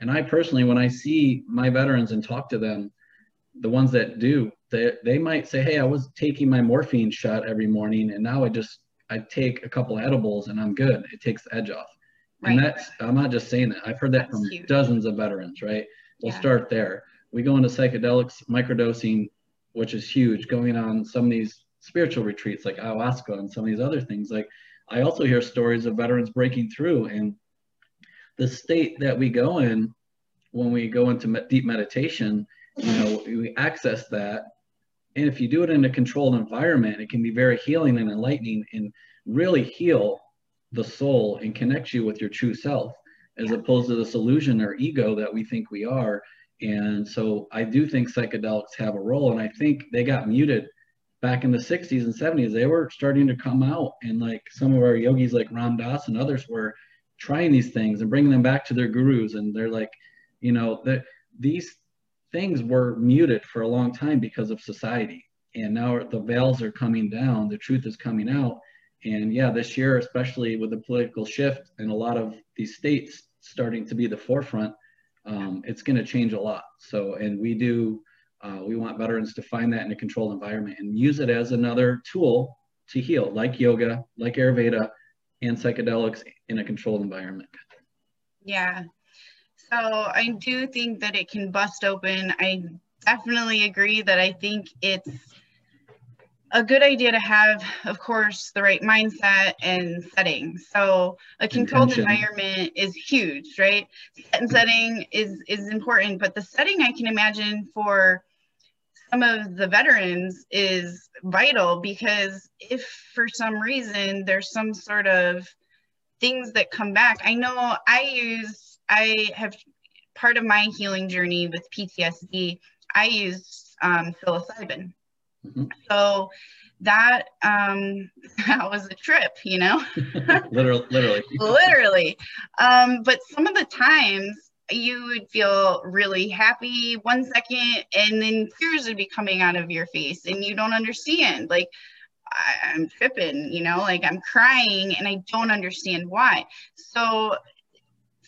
And I personally, when I see my veterans and talk to them, the ones that do, they, they might say, Hey, I was taking my morphine shot every morning and now I just, I take a couple edibles and I'm good. It takes the edge off. Right. And that's, I'm not just saying that. I've heard that that's from huge. dozens of veterans, right? We'll yeah. start there. We go into psychedelics, microdosing, which is huge, going on some of these spiritual retreats like ayahuasca and some of these other things. Like I also hear stories of veterans breaking through and the state that we go in when we go into deep meditation, you know, we access that. And if you do it in a controlled environment, it can be very healing and enlightening and really heal the soul and connect you with your true self as opposed to this illusion or ego that we think we are. And so I do think psychedelics have a role. And I think they got muted back in the 60s and 70s, they were starting to come out. And like some of our yogis, like Ram Dass and others, were trying these things and bringing them back to their gurus. And they're like, you know, that these things were muted for a long time because of society. And now the veils are coming down, the truth is coming out. And yeah, this year, especially with the political shift and a lot of these states starting to be the forefront, um, it's going to change a lot. So, and we do uh, we want veterans to find that in a controlled environment and use it as another tool to heal, like yoga, like Ayurveda, and psychedelics in a controlled environment. Yeah. So I do think that it can bust open. I definitely agree that I think it's a good idea to have, of course, the right mindset and setting. So a controlled Intention. environment is huge, right? Set and setting is is important, but the setting I can imagine for some of the veterans is vital because if for some reason there's some sort of things that come back, I know I use, I have part of my healing journey with PTSD, I use um, psilocybin. Mm-hmm. So that um (laughs) that was a trip you know? (laughs) Literally literally. (laughs) Literally. Um but some of the times you would feel really happy one second and then tears would be coming out of your face and you don't understand. Like I, i'm tripping you know? Like i'm crying and i don't understand why. So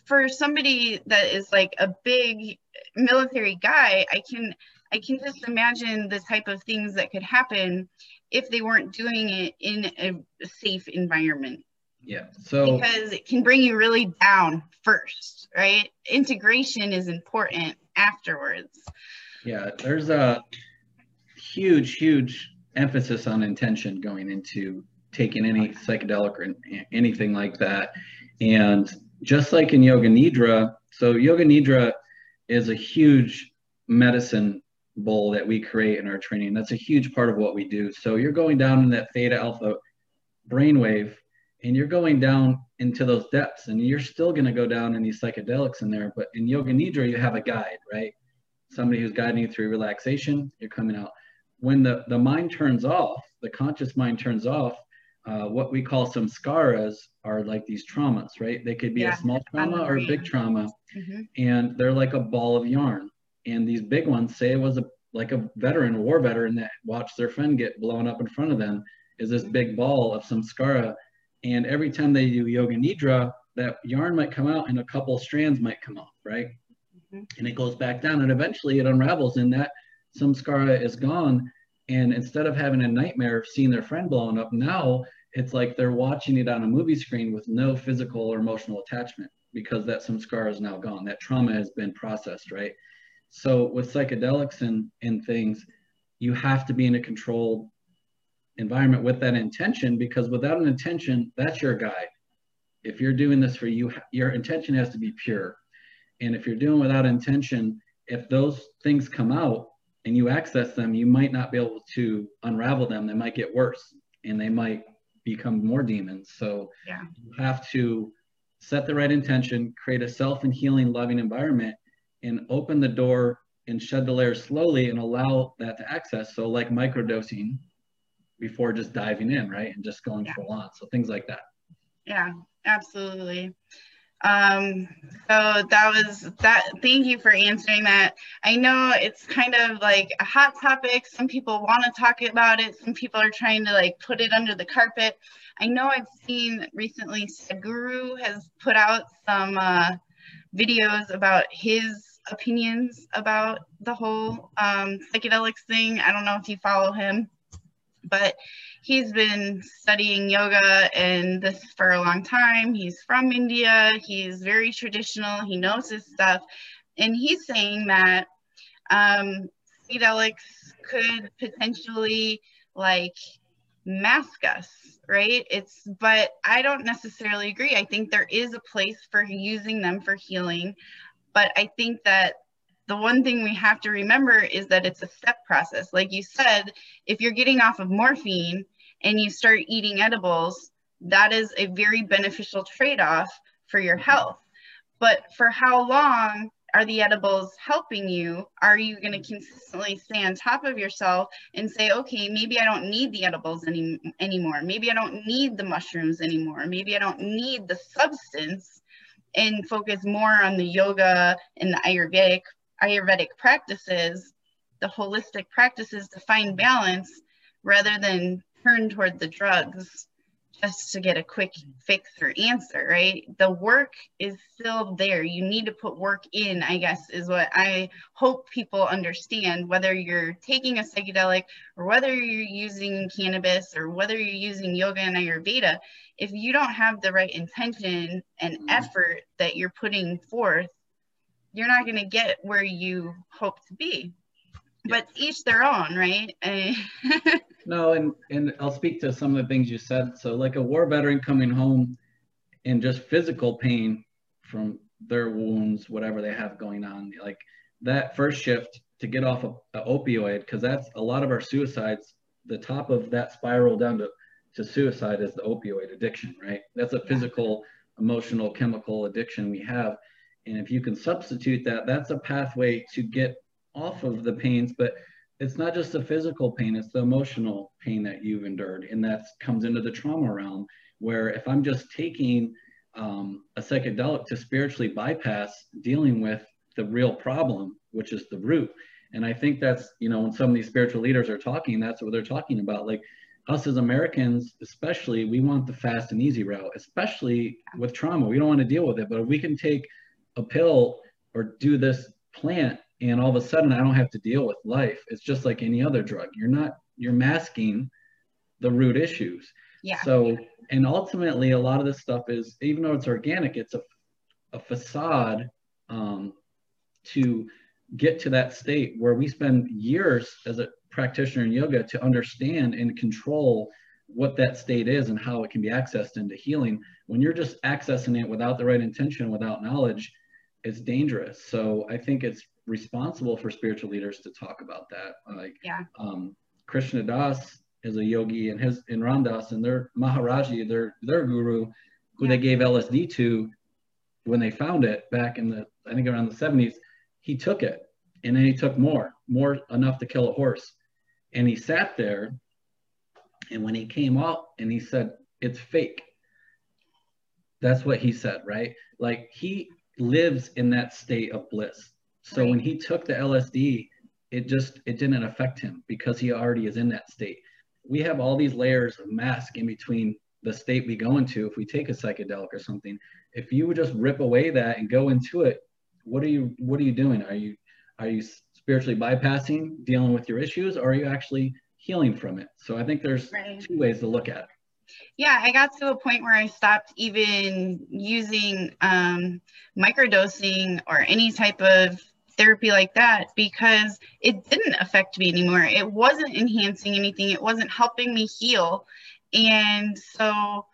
for somebody that is like a big military guy i can i can just imagine the type of things that could happen if they weren't doing it in a safe environment. Yeah. So because it can bring you really down first, right? Integration is important afterwards. Yeah, there's a huge, huge emphasis on intention going into taking any psychedelic or anything like that. And just like in Yoga Nidra, so Yoga Nidra is a huge medicine bowl that we create in our training. That's a huge part of what we do. So you're going down in that theta alpha brainwave and you're going down into those depths and you're still going to go down in these psychedelics in there. But in Yoga Nidra, you have a guide, right? Somebody who's guiding you through relaxation, you're coming out. When the, the mind turns off, the conscious mind turns off, uh, what we call samskaras are like these traumas, right? They could be yeah, a small trauma or a big trauma, mm-hmm. and they're like a ball of yarn and these big ones say it was a like a veteran, a war veteran that watched their friend get blown up in front of them is this big ball of samskara. And every time they do yoga nidra, that yarn might come out and a couple strands might come off, right? Mm-hmm. And it goes back down and eventually it unravels and that samskara is gone. And instead of having a nightmare of seeing their friend blown up, now it's like they're watching it on a movie screen with no physical or emotional attachment because that samskara is now gone. That trauma has been processed, right? So with psychedelics and, and things, you have to be in a controlled environment with that intention because without an intention, that's your guide. If you're doing this for you, your intention has to be pure. And if you're doing without intention, if those things come out and you access them, you might not be able to unravel them. They might get worse and they might become more demons. So yeah. you have to set the right intention, create a self and healing, loving environment, and open the door and shed the layer slowly and allow that to access. So like microdosing before just diving in, right? And just going yeah. full on. So things like that. Yeah, absolutely. Um, so that was that. Thank you for answering that. I know it's kind of like a hot topic. Some people want to talk about it. Some people are trying to like put it under the carpet. I know I've seen recently Sadhguru has put out some uh, videos about his opinions about the whole um, psychedelics thing. I don't know if you follow him, but he's been studying yoga and this for a long time. He's from India. He's very traditional. He knows his stuff. And he's saying that um, psychedelics could potentially like mask us right it's but i don't necessarily agree i think there is a place for using them for healing but I think that the one thing we have to remember is that it's a step process. Like you said, if you're getting off of morphine and you start eating edibles, that is a very beneficial trade off for your health. But for how long are the edibles helping you? Are you going to consistently stay on top of yourself and say, okay, maybe I don't need the edibles any, anymore. Maybe I don't need the mushrooms anymore. Maybe I don't need the substance and focus more on the yoga and the Ayurvedic Ayurvedic practices, the holistic practices to find balance rather than turn toward the drugs just to get a quick fix or answer, right? The work is still there. You need to put work in, I guess, is what I hope people understand. Whether you're taking a psychedelic or whether you're using cannabis or whether you're using yoga and Ayurveda, if you don't have the right intention and mm-hmm. effort that you're putting forth, you're not going to get where you hope to be. But each their own, right? (laughs) no, and and I'll speak to some of the things you said. So, like a war veteran coming home in just physical pain from their wounds, whatever they have going on, like that first shift to get off of an opioid, because that's a lot of our suicides. The top of that spiral down to to suicide is the opioid addiction, right? That's a physical, emotional, chemical addiction we have. And if you can substitute that, that's a pathway to get off of the pains. But it's not just the physical pain, it's the emotional pain that you've endured. And that comes into the trauma realm where if I'm just taking um, a psychedelic to spiritually bypass dealing with the real problem, which is the root. And I think that's, you know, when some of these spiritual leaders are talking, that's what they're talking about. Like us as Americans, especially, we want the fast and easy route, especially with trauma. We don't want to deal with it, but if we can take a pill or do this plant and all of a sudden I don't have to deal with life, it's just like any other drug. You're not, you're masking the root issues. Yeah. So, and ultimately, a lot of this stuff is, even though it's organic, it's a, a facade um, to get to that state where we spend years as a practitioner in yoga to understand and control what that state is and how it can be accessed into healing. When you're just accessing it without the right intention, without knowledge, it's dangerous. So I think it's responsible for spiritual leaders to talk about that. Like, yeah. um, Krishna Das is a yogi and his in Ram Dass and their Maharaji, their their guru, who yeah. they gave LSD to when they found it back in the I think around the 70s he took it and then he took more, more enough to kill a horse. And he sat there. And when he came out and he said, it's fake. That's what he said, right? Like he lives in that state of bliss. So right. when he took the LSD, it just it didn't affect him because he already is in that state. We have all these layers of mask in between the state we go into if we take a psychedelic or something. If you would just rip away that and go into it, what are you what are you doing are you are you spiritually bypassing dealing with your issues or are you actually healing from it so i think there's right. two ways to look at it yeah i got to a point where i stopped even using um, microdosing or any type of therapy like that because it didn't affect me anymore it wasn't enhancing anything it wasn't helping me heal and so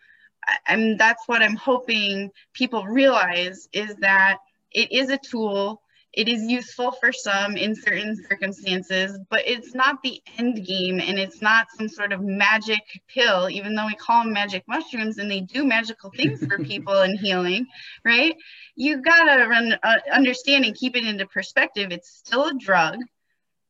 and that's what i'm hoping people realize is that it is a tool. It is useful for some in certain circumstances, but it's not the end game and it's not some sort of magic pill, even though we call them magic mushrooms and they do magical things for (laughs) people and healing, right? You gotta run, uh, understand and keep it into perspective. It's still a drug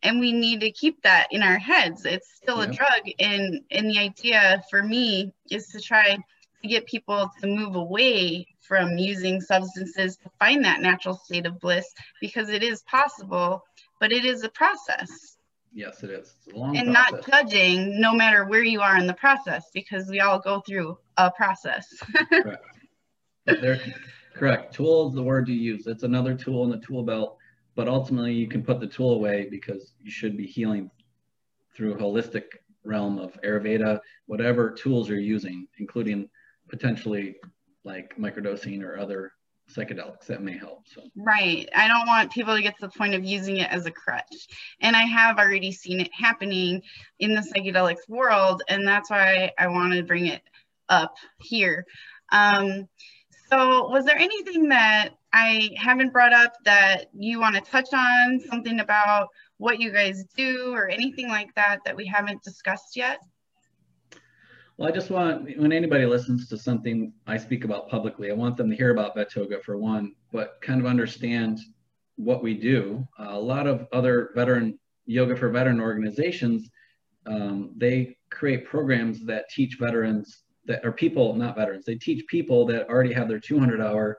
and we need to keep that in our heads. It's still yeah. a drug. And, and the idea for me is to try to get people to move away from using substances to find that natural state of bliss because it is possible, but it is a process. Yes, it is. and process. not judging no matter where you are in the process because we all go through a process. (laughs) correct. Correct. Tool is the word you use. It's another tool in the tool belt, but ultimately you can put the tool away because you should be healing through a holistic realm of Ayurveda, whatever tools you're using, including potentially like microdosing or other psychedelics that may help. So right. I don't want people to get to the point of using it as a crutch. And I have already seen it happening in the psychedelics world, and that's why I wanted to bring it up here. Um, so was there anything that I haven't brought up that you want to touch on, something about what you guys do or anything like that that we haven't discussed yet? Well, I just want, when anybody listens to something I speak about publicly, I want them to hear about Vetoga for one, but kind of understand what we do. Uh, a lot of other veteran yoga for veteran organizations, um, they create programs that teach veterans that are people, not veterans, they teach people that already have their 200 hour,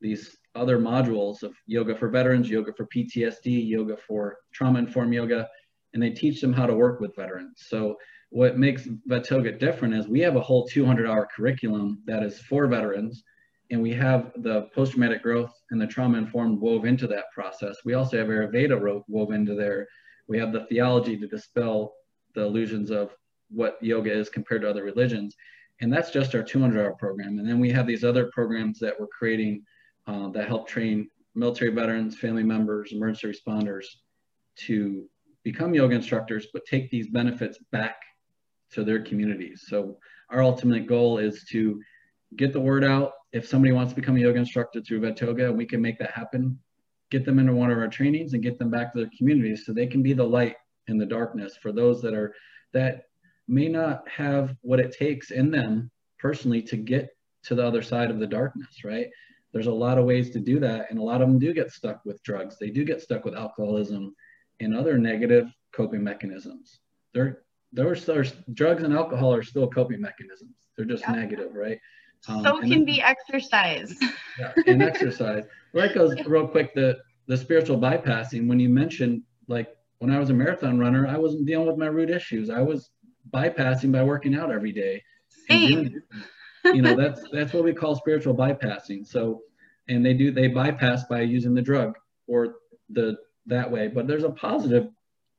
these other modules of yoga for veterans, yoga for PTSD, yoga for trauma informed yoga, and they teach them how to work with veterans. So what makes Vetoga different is we have a whole 200 hour curriculum that is for veterans and we have the post-traumatic growth and the trauma informed wove into that process. We also have Ayurveda wove into there. We have the theology to dispel the illusions of what yoga is compared to other religions. And that's just our 200 hour program. And then we have these other programs that we're creating uh, that help train military veterans, family members, emergency responders to become yoga instructors, but take these benefits back to their communities. So our ultimate goal is to get the word out. If somebody wants to become a yoga instructor through Vetoga, we can make that happen. Get them into one of our trainings and get them back to their communities so they can be the light in the darkness for those that are that may not have what it takes in them personally to get to the other side of the darkness, right? There's a lot of ways to do that, and a lot of them do get stuck with drugs. They do get stuck with alcoholism and other negative coping mechanisms. They're, there's, there's drugs and alcohol are still coping mechanisms. They're just negative, right? Um, so can be exercise. (laughs) Yeah, and exercise. Right goes real quick. The the spiritual bypassing. When you mentioned like when I was a marathon runner, I wasn't dealing with my root issues. I was bypassing by working out every day. Same. you know (laughs) that's that's what we call spiritual bypassing. So, and they do they bypass by using the drug or the that way. But there's a positive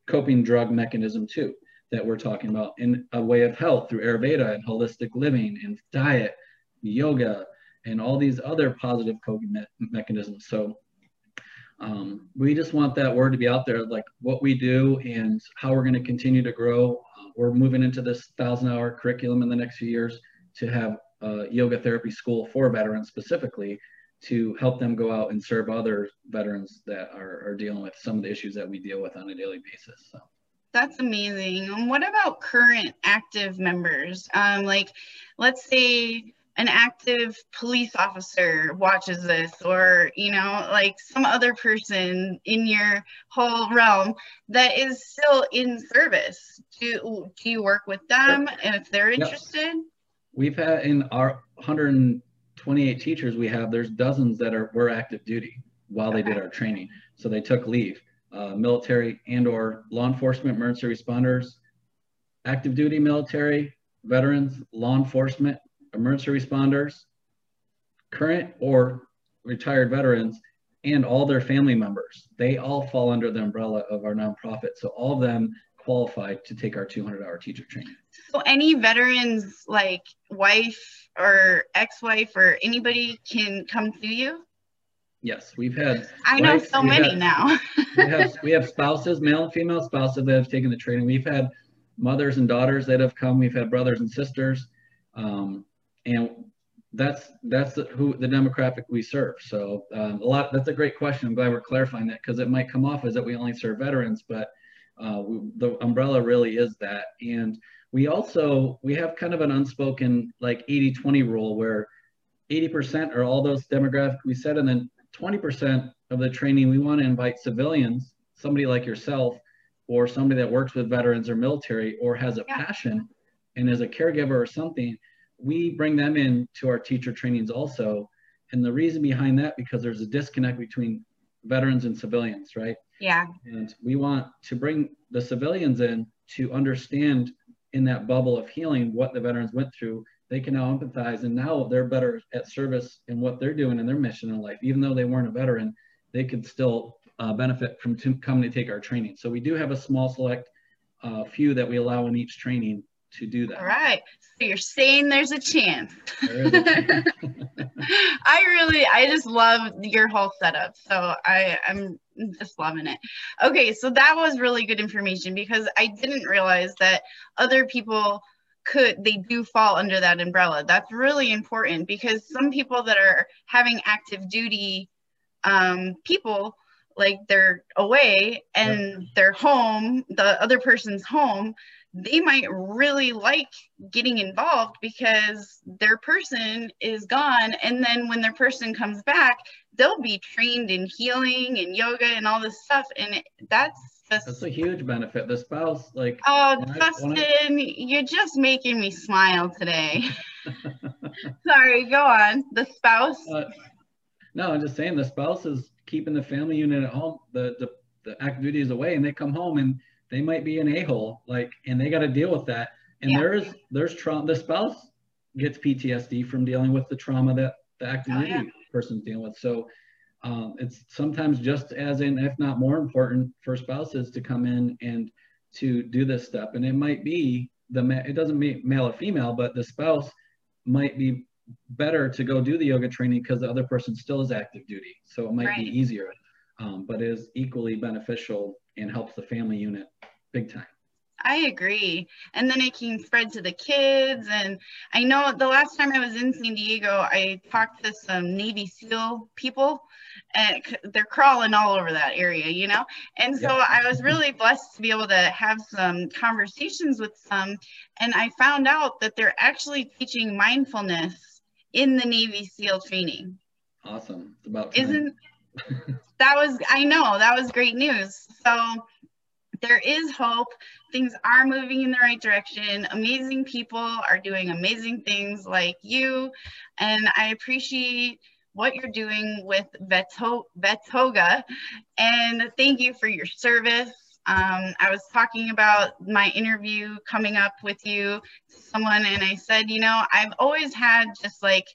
coping drug mechanism too that we're talking about in a way of health through Ayurveda and holistic living and diet, yoga, and all these other positive coping me- mechanisms. So um, we just want that word to be out there, like what we do and how we're going to continue to grow. Uh, we're moving into this thousand hour curriculum in the next few years to have a yoga therapy school for veterans specifically to help them go out and serve other veterans that are, are dealing with some of the issues that we deal with on a daily basis. So. That's amazing. And what about current active members? Um, like, let's say an active police officer watches this or you know like some other person in your whole realm that is still in service do, do you work with them and if they're interested yep. we've had in our 128 teachers we have there's dozens that are were active duty while okay. they did our training so they took leave uh, military and or law enforcement emergency responders active duty military veterans law enforcement emergency responders, current or retired veterans, and all their family members. They all fall under the umbrella of our nonprofit. So all of them qualified to take our 200 hour teacher training. So any veterans like wife or ex-wife or anybody can come to you? Yes, we've had. I know so many had, now. we have we have spouses, male and female spouses that have taken the training. We've had mothers and daughters that have come. We've had brothers and sisters. Um, and that's that's the, who the demographic we serve. So um, a lot. That's a great question. I'm glad we're clarifying that because it might come off as that we only serve veterans, but uh, we, the umbrella really is that. And we also we have kind of an unspoken like 80-20 rule where 80% are all those demographic we said, and then 20% of the training we want to invite civilians, somebody like yourself, or somebody that works with veterans or military, or has a yeah. passion and is a caregiver or something we bring them in to our teacher trainings also. And the reason behind that, because there's a disconnect between veterans and civilians, right? Yeah. And we want to bring the civilians in to understand in that bubble of healing what the veterans went through. They can now empathize and now they're better at service in what they're doing in their mission in life. Even though they weren't a veteran, they could still uh, benefit from coming to take our training. So we do have a small select uh, few that we allow in each training to do that. All right. So you're saying there's a chance. There is a chance. (laughs) I really, I just love your whole setup. So I, I'm just loving it. Okay. So that was really good information because I didn't realize that other people could, they do fall under that umbrella. That's really important because some people that are having active duty um, people, like they're away and yep. they're home, the other person's home, they might really like getting involved because their person is gone. And then when their person comes back, they'll be trained in healing and yoga and all this stuff. And it, that's that's a huge benefit. The spouse, like, oh, Justin, I, you're just making me smile today. (laughs) Sorry, go on. The spouse. Uh, no, I'm just saying the spouse is keeping the family unit at home. The the the activity is away, and they come home and they might be an a-hole like and they got to deal with that and yeah. there's there's trauma the spouse gets ptsd from dealing with the trauma that the active oh, yeah. person's dealing with so um, it's sometimes just as in if not more important for spouses to come in and to do this step and it might be the it doesn't mean male or female but the spouse might be better to go do the yoga training because the other person still is active duty so it might right. be easier um, but is equally beneficial and helps the family unit big time. I agree. And then it can spread to the kids. And I know the last time I was in San Diego, I talked to some Navy SEAL people and they're crawling all over that area, you know? And so yeah. I was really blessed to be able to have some conversations with some. And I found out that they're actually teaching mindfulness in the Navy SEAL training. Awesome. It's about time. Isn't that was I know that was great news. So there is hope. Things are moving in the right direction. Amazing people are doing amazing things like you. And I appreciate what you're doing with Vetoga. And thank you for your service. Um, I was talking about my interview coming up with you someone, and I said, you know, I've always had just like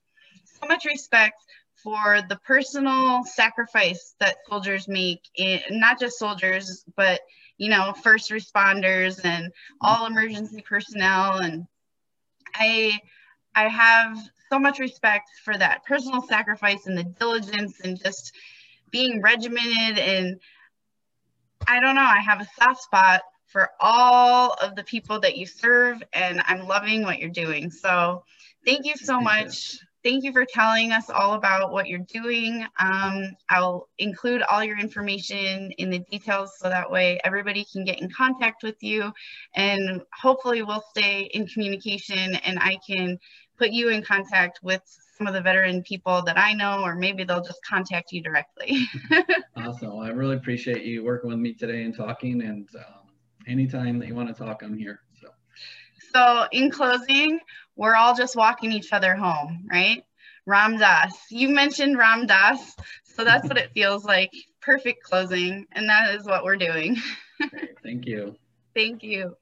so much respect for the personal sacrifice that soldiers make, in, not just soldiers, but you know, first responders and all emergency personnel. And I, I have so much respect for that personal sacrifice and the diligence and just being regimented. And I don't know, I have a soft spot for all of the people that you serve, and I'm loving what you're doing. So thank you so much thank you for telling us all about what you're doing. Um, I'll include all your information in the details so that way everybody can get in contact with you and hopefully we'll stay in communication and I can put you in contact with some of the veteran people that I know, or maybe they'll just contact you directly. (laughs) awesome. Well, I really appreciate you working with me today and talking and um, anytime that you want to talk, I'm here. So. So in closing, we're all just walking each other home, right? Ram Dass. You mentioned Ram Dass, so that's what it (laughs) feels like. Perfect closing, and that is what we're doing. (laughs) Thank you. Thank you.